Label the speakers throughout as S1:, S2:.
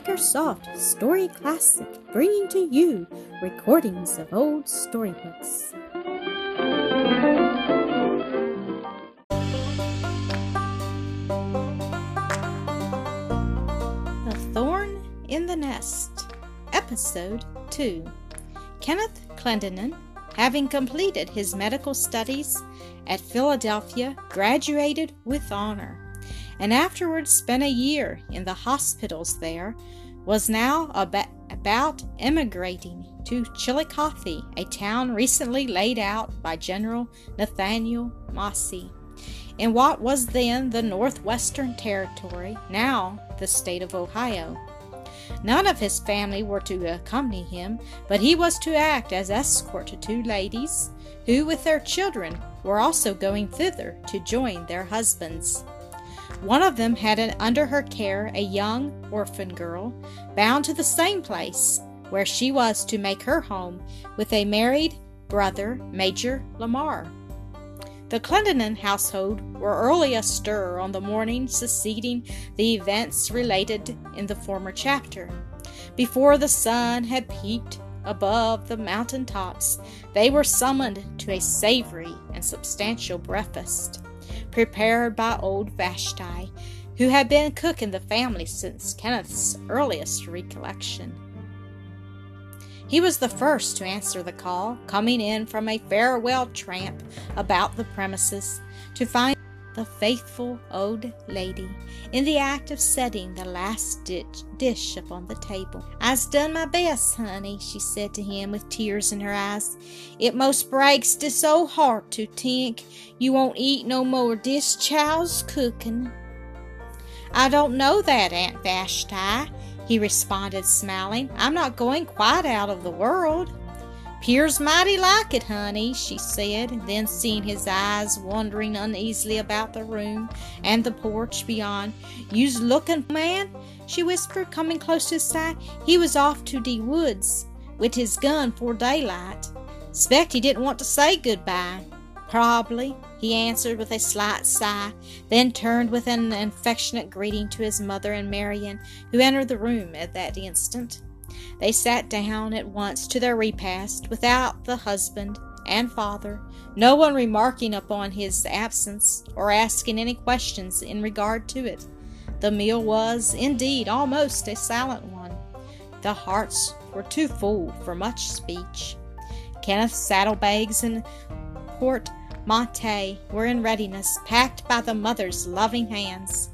S1: Makersoft Story Classic, bringing to you recordings of old storybooks. The Thorn in the Nest, Episode 2. Kenneth Clendenin, having completed his medical studies at Philadelphia, graduated with honor and afterwards spent a year in the hospitals there, was now ab- about emigrating to Chillicothe, a town recently laid out by General Nathaniel Massie in what was then the Northwestern Territory, now the state of Ohio. None of his family were to accompany him, but he was to act as escort to two ladies, who, with their children, were also going thither to join their husbands. One of them had under her care a young orphan girl, bound to the same place where she was to make her home with a married brother, Major Lamar. The Clendenin household were early astir on the morning succeeding the events related in the former chapter. Before the sun had peeped above the mountain tops, they were summoned to a savory and substantial breakfast prepared by old Vashti, who had been cook in the family since Kenneth's earliest recollection. He was the first to answer the call, coming in from a farewell tramp about the premises to find the faithful old lady in the act of setting the last dish, dish upon the table. I's done my best, honey, she said to him with tears in her eyes. It most breaks dis old heart to tink you won't eat no more dis chow's cookin'. I don't know that, Aunt Vashti, he responded, smiling. I'm not going quite out of the world. "'Pears mighty like it, honey," she said, then seeing his eyes wandering uneasily about the room and the porch beyond. "You's lookin', man," she whispered, coming close to his side. "He was off to de woods wid his gun 'fore daylight. S'pect he didn't want to say good bye." "Probably," he answered with a slight sigh, then turned with an affectionate greeting to his mother and Marian, who entered the room at that instant. They sat down at once to their repast without the husband and father, no one remarking upon his absence or asking any questions in regard to it. The meal was, indeed, almost a silent one. The hearts were too full for much speech. Kenneth's saddlebags and portmanteau were in readiness, packed by the mother's loving hands,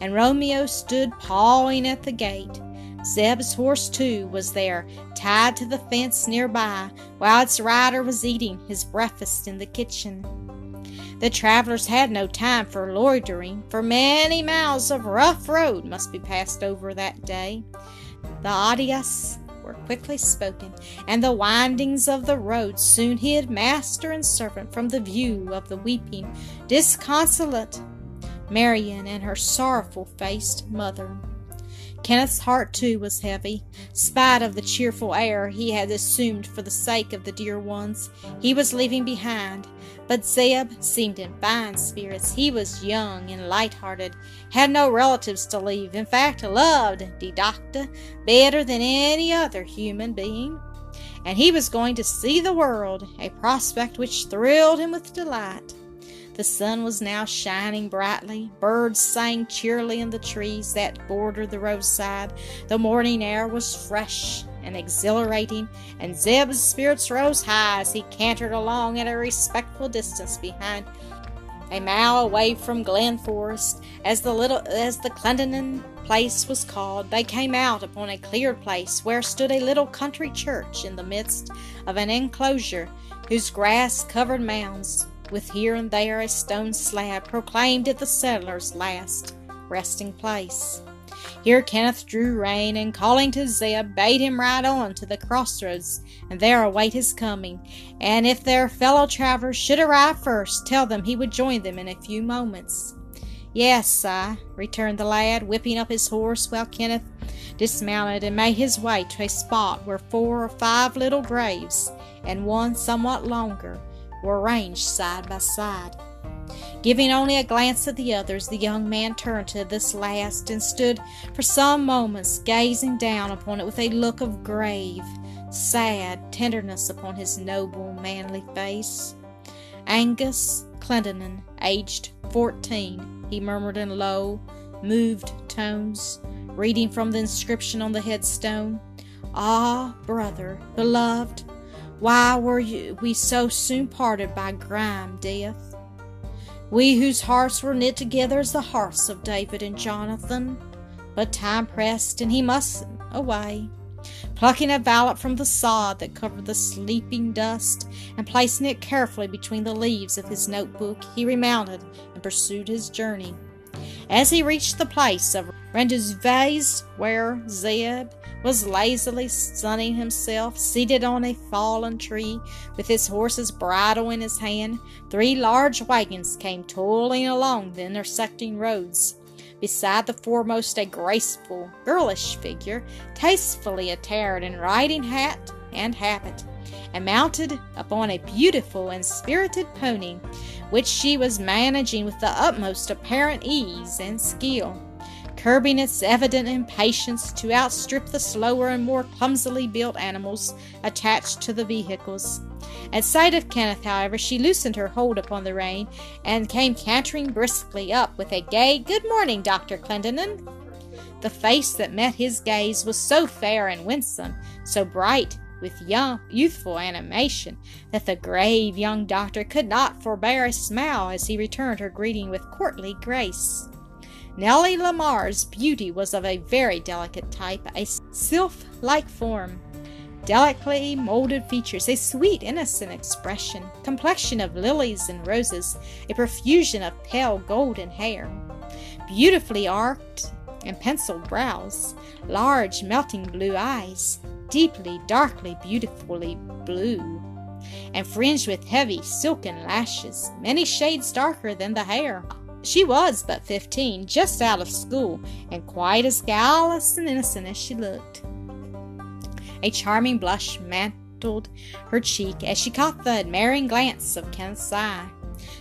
S1: and Romeo stood pawing at the gate. Zeb's horse, too, was there, tied to the fence near by, while its rider was eating his breakfast in the kitchen. The travelers had no time for loitering, for many miles of rough road must be passed over that day. The adieux were quickly spoken, and the windings of the road soon hid master and servant from the view of the weeping, disconsolate Marian and her sorrowful faced mother. Kenneth's heart, too, was heavy. Spite of the cheerful air he had assumed for the sake of the dear ones he was leaving behind, but Zeb seemed in fine spirits. He was young and light-hearted, had no relatives to leave, in fact, loved the doctor better than any other human being. And he was going to see the world, a prospect which thrilled him with delight. The sun was now shining brightly. Birds sang cheerily in the trees that bordered the roadside. The morning air was fresh and exhilarating, and Zeb's spirits rose high as he cantered along at a respectful distance behind a mile away from Glen Forest, as the little as the Clendenin place was called, they came out upon a cleared place where stood a little country church in the midst of an enclosure whose grass covered mounds with here and there a stone slab, proclaimed it the settler's last resting place. Here Kenneth drew rein, and calling to Zeb, bade him ride on to the crossroads, and there await his coming. And if their fellow travelers should arrive first, tell them he would join them in a few moments. Yes, sir, returned the lad, whipping up his horse while Kenneth dismounted and made his way to a spot where four or five little graves, and one somewhat longer, were ranged side by side. Giving only a glance at the others, the young man turned to this last and stood for some moments gazing down upon it with a look of grave, sad tenderness upon his noble, manly face. Angus Clendenin, aged fourteen, he murmured in low, moved tones, reading from the inscription on the headstone. Ah, brother, beloved, why were you, we so soon parted by grime death? We whose hearts were knit together as the hearts of David and Jonathan. But time pressed, and he must away. Plucking a valet from the sod that covered the sleeping dust, and placing it carefully between the leaves of his notebook, he remounted and pursued his journey. As he reached the place of rendezvous where Zeb was lazily sunning himself, seated on a fallen tree, with his horse's bridle in his hand, three large wagons came toiling along the intersecting roads. Beside the foremost, a graceful, girlish figure, tastefully attired in riding hat and habit, and mounted upon a beautiful and spirited pony, which she was managing with the utmost apparent ease and skill curbing its evident impatience to outstrip the slower and more clumsily built animals attached to the vehicles. At sight of Kenneth, however, she loosened her hold upon the rein and came cantering briskly up with a gay Good morning, Dr. Clendenin. The face that met his gaze was so fair and winsome, so bright with young, youthful animation, that the grave young doctor could not forbear a smile as he returned her greeting with courtly grace. Nellie Lamar's beauty was of a very delicate type, a sylph like form, delicately molded features, a sweet, innocent expression, complexion of lilies and roses, a profusion of pale golden hair, beautifully arched and penciled brows, large melting blue eyes, deeply, darkly, beautifully blue, and fringed with heavy silken lashes, many shades darker than the hair. She was but fifteen, just out of school, and quite as guileless and innocent as she looked. A charming blush mantled her cheek as she caught the admiring glance of Kenneth's eye.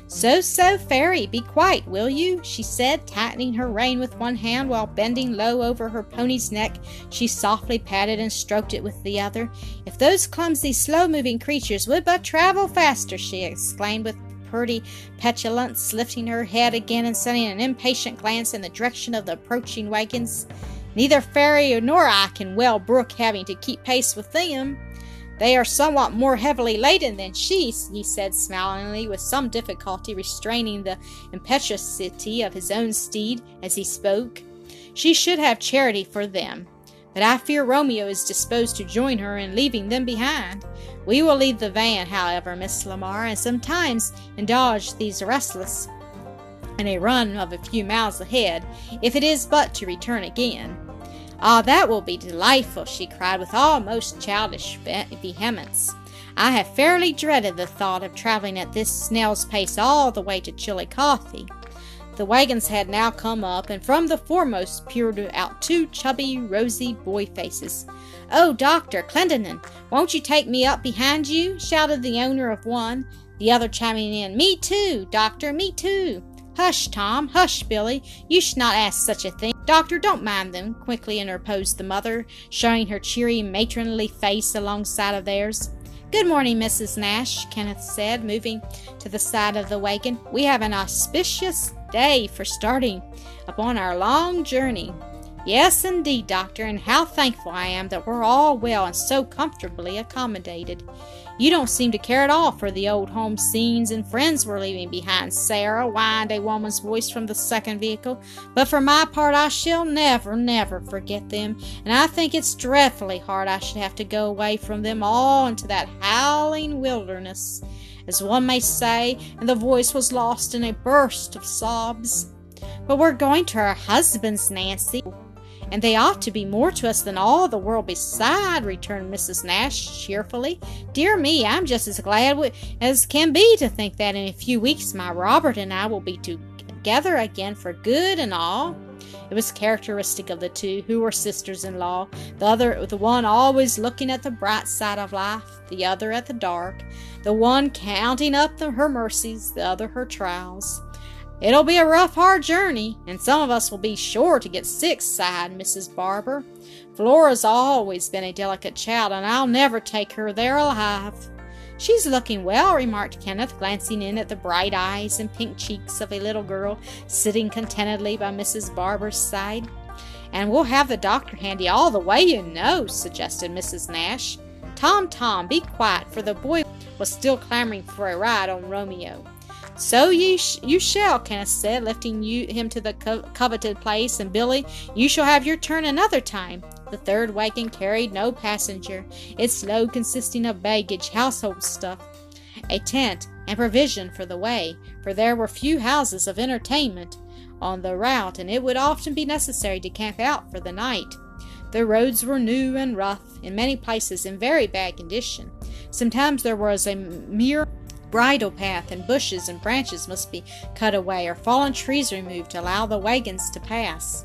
S1: So, so, Fairy, be quiet, will you? she said, tightening her rein with one hand while bending low over her pony's neck. She softly patted and stroked it with the other. If those clumsy, slow moving creatures would but travel faster, she exclaimed with pretty petulance, lifting her head again and sending an impatient glance in the direction of the approaching wagons. Neither Fairy nor I can well brook having to keep pace with them. They are somewhat more heavily laden than she, he said smilingly, with some difficulty restraining the impetuosity of his own steed as he spoke. She should have charity for them, but I fear Romeo is disposed to join her in leaving them behind. We will leave the van, however, Miss Lamar, and sometimes indulge these restless in a run of a few miles ahead, if it is but to return again. Ah, that will be delightful, she cried with almost childish vehemence. I have fairly dreaded the thought of traveling at this snail's pace all the way to Chillicothe. The wagons had now come up, and from the foremost peered out two chubby, rosy boy faces. Oh, Doctor Clendenin, won't you take me up behind you? shouted the owner of one, the other chiming in, Me too, Doctor, me too. Hush, Tom, hush, Billy, you should not ask such a thing. Doctor, don't mind them, quickly interposed the mother, showing her cheery, matronly face alongside of theirs. Good morning, Mrs. Nash, Kenneth said, moving to the side of the wagon. We have an auspicious day for starting upon our long journey. Yes, indeed, Doctor, and how thankful I am that we're all well and so comfortably accommodated. You don't seem to care at all for the old home scenes and friends we're leaving behind, Sarah, whined a woman's voice from the second vehicle. But for my part, I shall never, never forget them, and I think it's dreadfully hard I should have to go away from them all into that howling wilderness as one may say, and the voice was lost in a burst of sobs. But we're going to our husbands, Nancy, and they ought to be more to us than all the world beside, returned Mrs. Nash cheerfully. Dear me, I'm just as glad as can be to think that in a few weeks my Robert and I will be together again for good and all. It was characteristic of the two, who were sisters in law, the other the one always looking at the bright side of life, the other at the dark, the one counting up the, her mercies, the other her trials. It'll be a rough, hard journey, and some of us will be sure to get sick, sighed Mrs. Barber. Flora's always been a delicate child, and I'll never take her there alive. She's looking well, remarked Kenneth, glancing in at the bright eyes and pink cheeks of a little girl sitting contentedly by Mrs. Barber's side. And we'll have the doctor handy all the way, you know, suggested Mrs. Nash. Tom, Tom, be quiet, for the boy was still clamoring for a ride on Romeo. So ye sh- you shall, Kenneth said, lifting you, him to the co- coveted place, and Billy, you shall have your turn another time. The third wagon carried no passenger, its load consisting of baggage, household stuff, a tent, and provision for the way, for there were few houses of entertainment on the route, and it would often be necessary to camp out for the night. The roads were new and rough, in many places in very bad condition. Sometimes there was a mere bridle path, and bushes and branches must be cut away or fallen trees removed to allow the wagons to pass.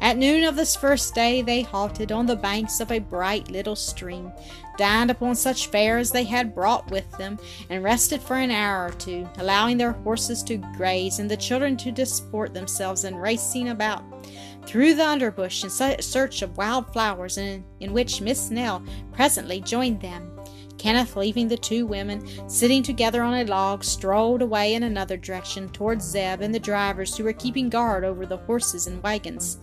S1: At noon of this first day they halted on the banks of a bright little stream, dined upon such fare as they had brought with them, and rested for an hour or two, allowing their horses to graze and the children to disport themselves in racing about through the underbush in search of wild flowers, in, in which Miss Nell presently joined them. Kenneth, leaving the two women sitting together on a log, strolled away in another direction towards Zeb and the drivers who were keeping guard over the horses and wagons.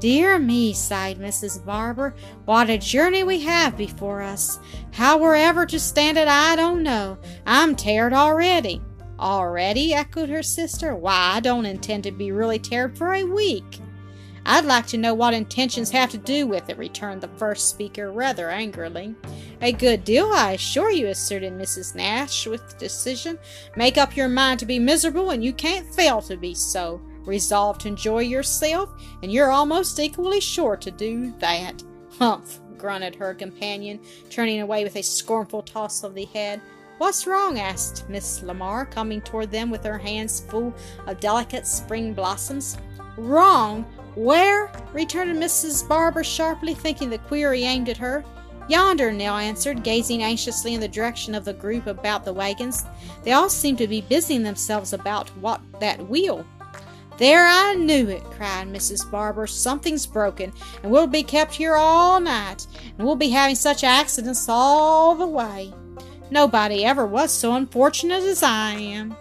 S1: Dear me, sighed Mrs. Barber, what a journey we have before us. How we're ever to stand it, I don't know. I'm tired already. Already? echoed her sister. Why, I don't intend to be really tired for a week. I'd like to know what intentions have to do with it, returned the first speaker rather angrily. A good deal, I assure you, asserted Mrs. Nash with decision. Make up your mind to be miserable, and you can't fail to be so. Resolve to enjoy yourself, and you're almost equally sure to do that. Humph, grunted her companion, turning away with a scornful toss of the head. What's wrong? asked Miss Lamar, coming toward them with her hands full of delicate spring blossoms. Wrong? Where? returned Mrs. Barber sharply, thinking the query aimed at her. Yonder, Nell answered, gazing anxiously in the direction of the group about the wagons. They all seem to be busying themselves about what that wheel. There, I knew it, cried Mrs. Barber. Something's broken, and we'll be kept here all night, and we'll be having such accidents all the way. Nobody ever was so unfortunate as I am.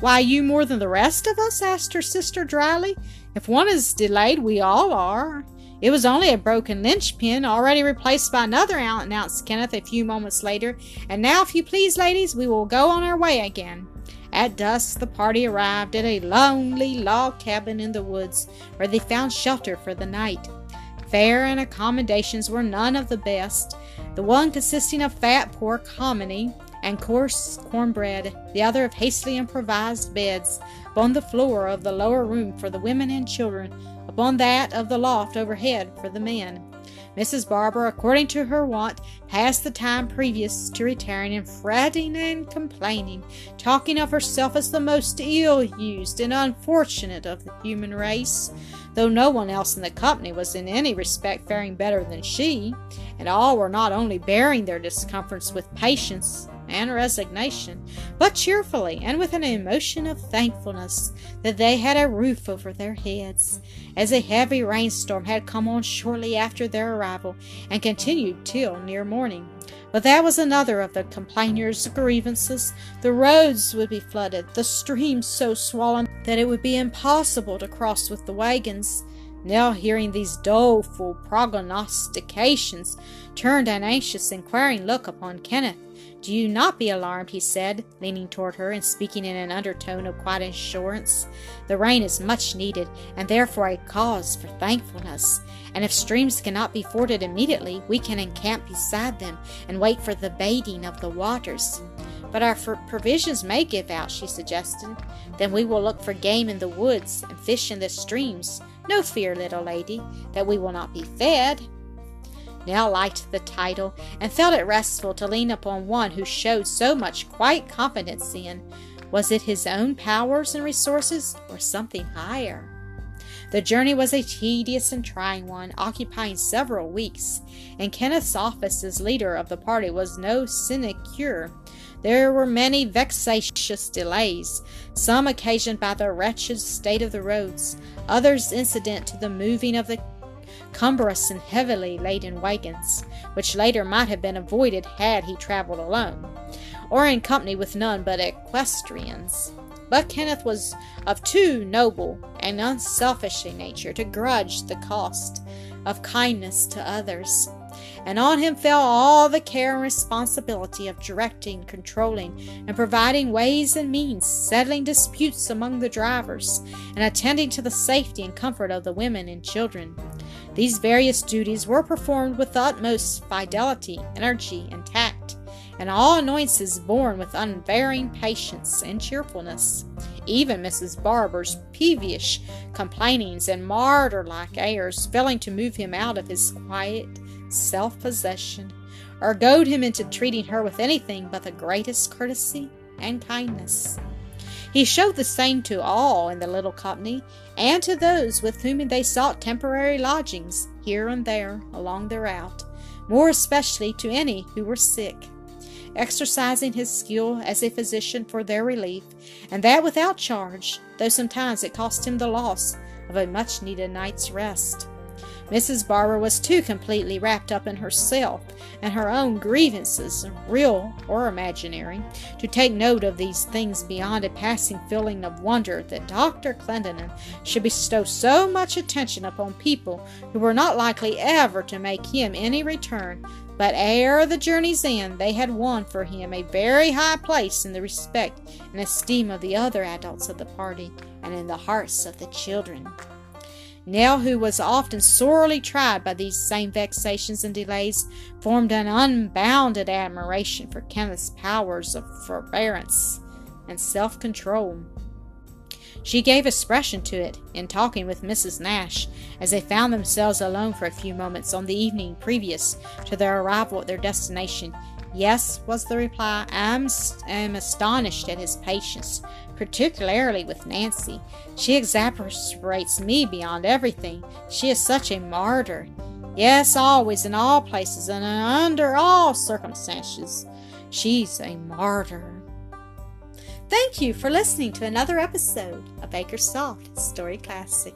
S1: Why, you more than the rest of us? asked her sister dryly. If one is delayed, we all are. It was only a broken linchpin, already replaced by another, announced Kenneth a few moments later. And now, if you please, ladies, we will go on our way again. At dusk, the party arrived at a lonely log cabin in the woods, where they found shelter for the night. Fare and accommodations were none of the best, the one consisting of fat pork hominy and coarse cornbread, the other of hastily improvised beds upon the floor of the lower room for the women and children, upon that of the loft overhead for the men. Mrs. Barber, according to her wont, passed the time previous to retiring in fretting and complaining, talking of herself as the most ill used and unfortunate of the human race, though no one else in the company was in any respect faring better than she, and all were not only bearing their discomforts with patience and resignation, but cheerfully and with an emotion of thankfulness that they had a roof over their heads, as a heavy rainstorm had come on shortly after their arrival and continued till near morning. But that was another of the complainers' grievances. The roads would be flooded, the streams so swollen that it would be impossible to cross with the wagons. Nell, hearing these doleful prognostications, turned an anxious, inquiring look upon Kenneth. Do you not be alarmed, he said, leaning toward her and speaking in an undertone of quiet assurance. The rain is much needed, and therefore a cause for thankfulness. And if streams cannot be forded immediately, we can encamp beside them and wait for the bathing of the waters. But our provisions may give out, she suggested. Then we will look for game in the woods and fish in the streams. No fear, little lady, that we will not be fed. Nell liked the title and felt it restful to lean upon one who showed so much quiet confidence in. Was it his own powers and resources, or something higher? The journey was a tedious and trying one, occupying several weeks, and Kenneth's office as leader of the party was no sinecure. There were many vexatious delays, some occasioned by the wretched state of the roads, others incident to the moving of the cumbrous and heavily laden wagons, which later might have been avoided had he traveled alone, or in company with none but equestrians. But Kenneth was of too noble and unselfish a nature to grudge the cost of kindness to others and on him fell all the care and responsibility of directing, controlling, and providing ways and means, settling disputes among the drivers, and attending to the safety and comfort of the women and children. These various duties were performed with the utmost fidelity, energy, and tact, and all annoyances borne with unvarying patience and cheerfulness. Even Mrs. Barber's peevish complainings and martyr like airs failing to move him out of his quiet self possession, or goad him into treating her with anything but the greatest courtesy and kindness. He showed the same to all in the little company, and to those with whom they sought temporary lodgings here and there along the route, more especially to any who were sick, exercising his skill as a physician for their relief, and that without charge, though sometimes it cost him the loss of a much needed night's rest. Mrs. Barber was too completely wrapped up in herself and her own grievances, real or imaginary, to take note of these things beyond a passing feeling of wonder that Dr. Clendenin should bestow so much attention upon people who were not likely ever to make him any return, but ere the journey's end they had won for him a very high place in the respect and esteem of the other adults of the party and in the hearts of the children. Nell, who was often sorely tried by these same vexations and delays, formed an unbounded admiration for Kenneth's powers of forbearance and self control. She gave expression to it in talking with Mrs. Nash as they found themselves alone for a few moments on the evening previous to their arrival at their destination. Yes, was the reply. I am am astonished at his patience, particularly with Nancy. She exasperates me beyond everything. She is such a martyr. Yes, always, in all places, and under all circumstances. She's a martyr. Thank you for listening to another episode of Acre Soft Story Classic.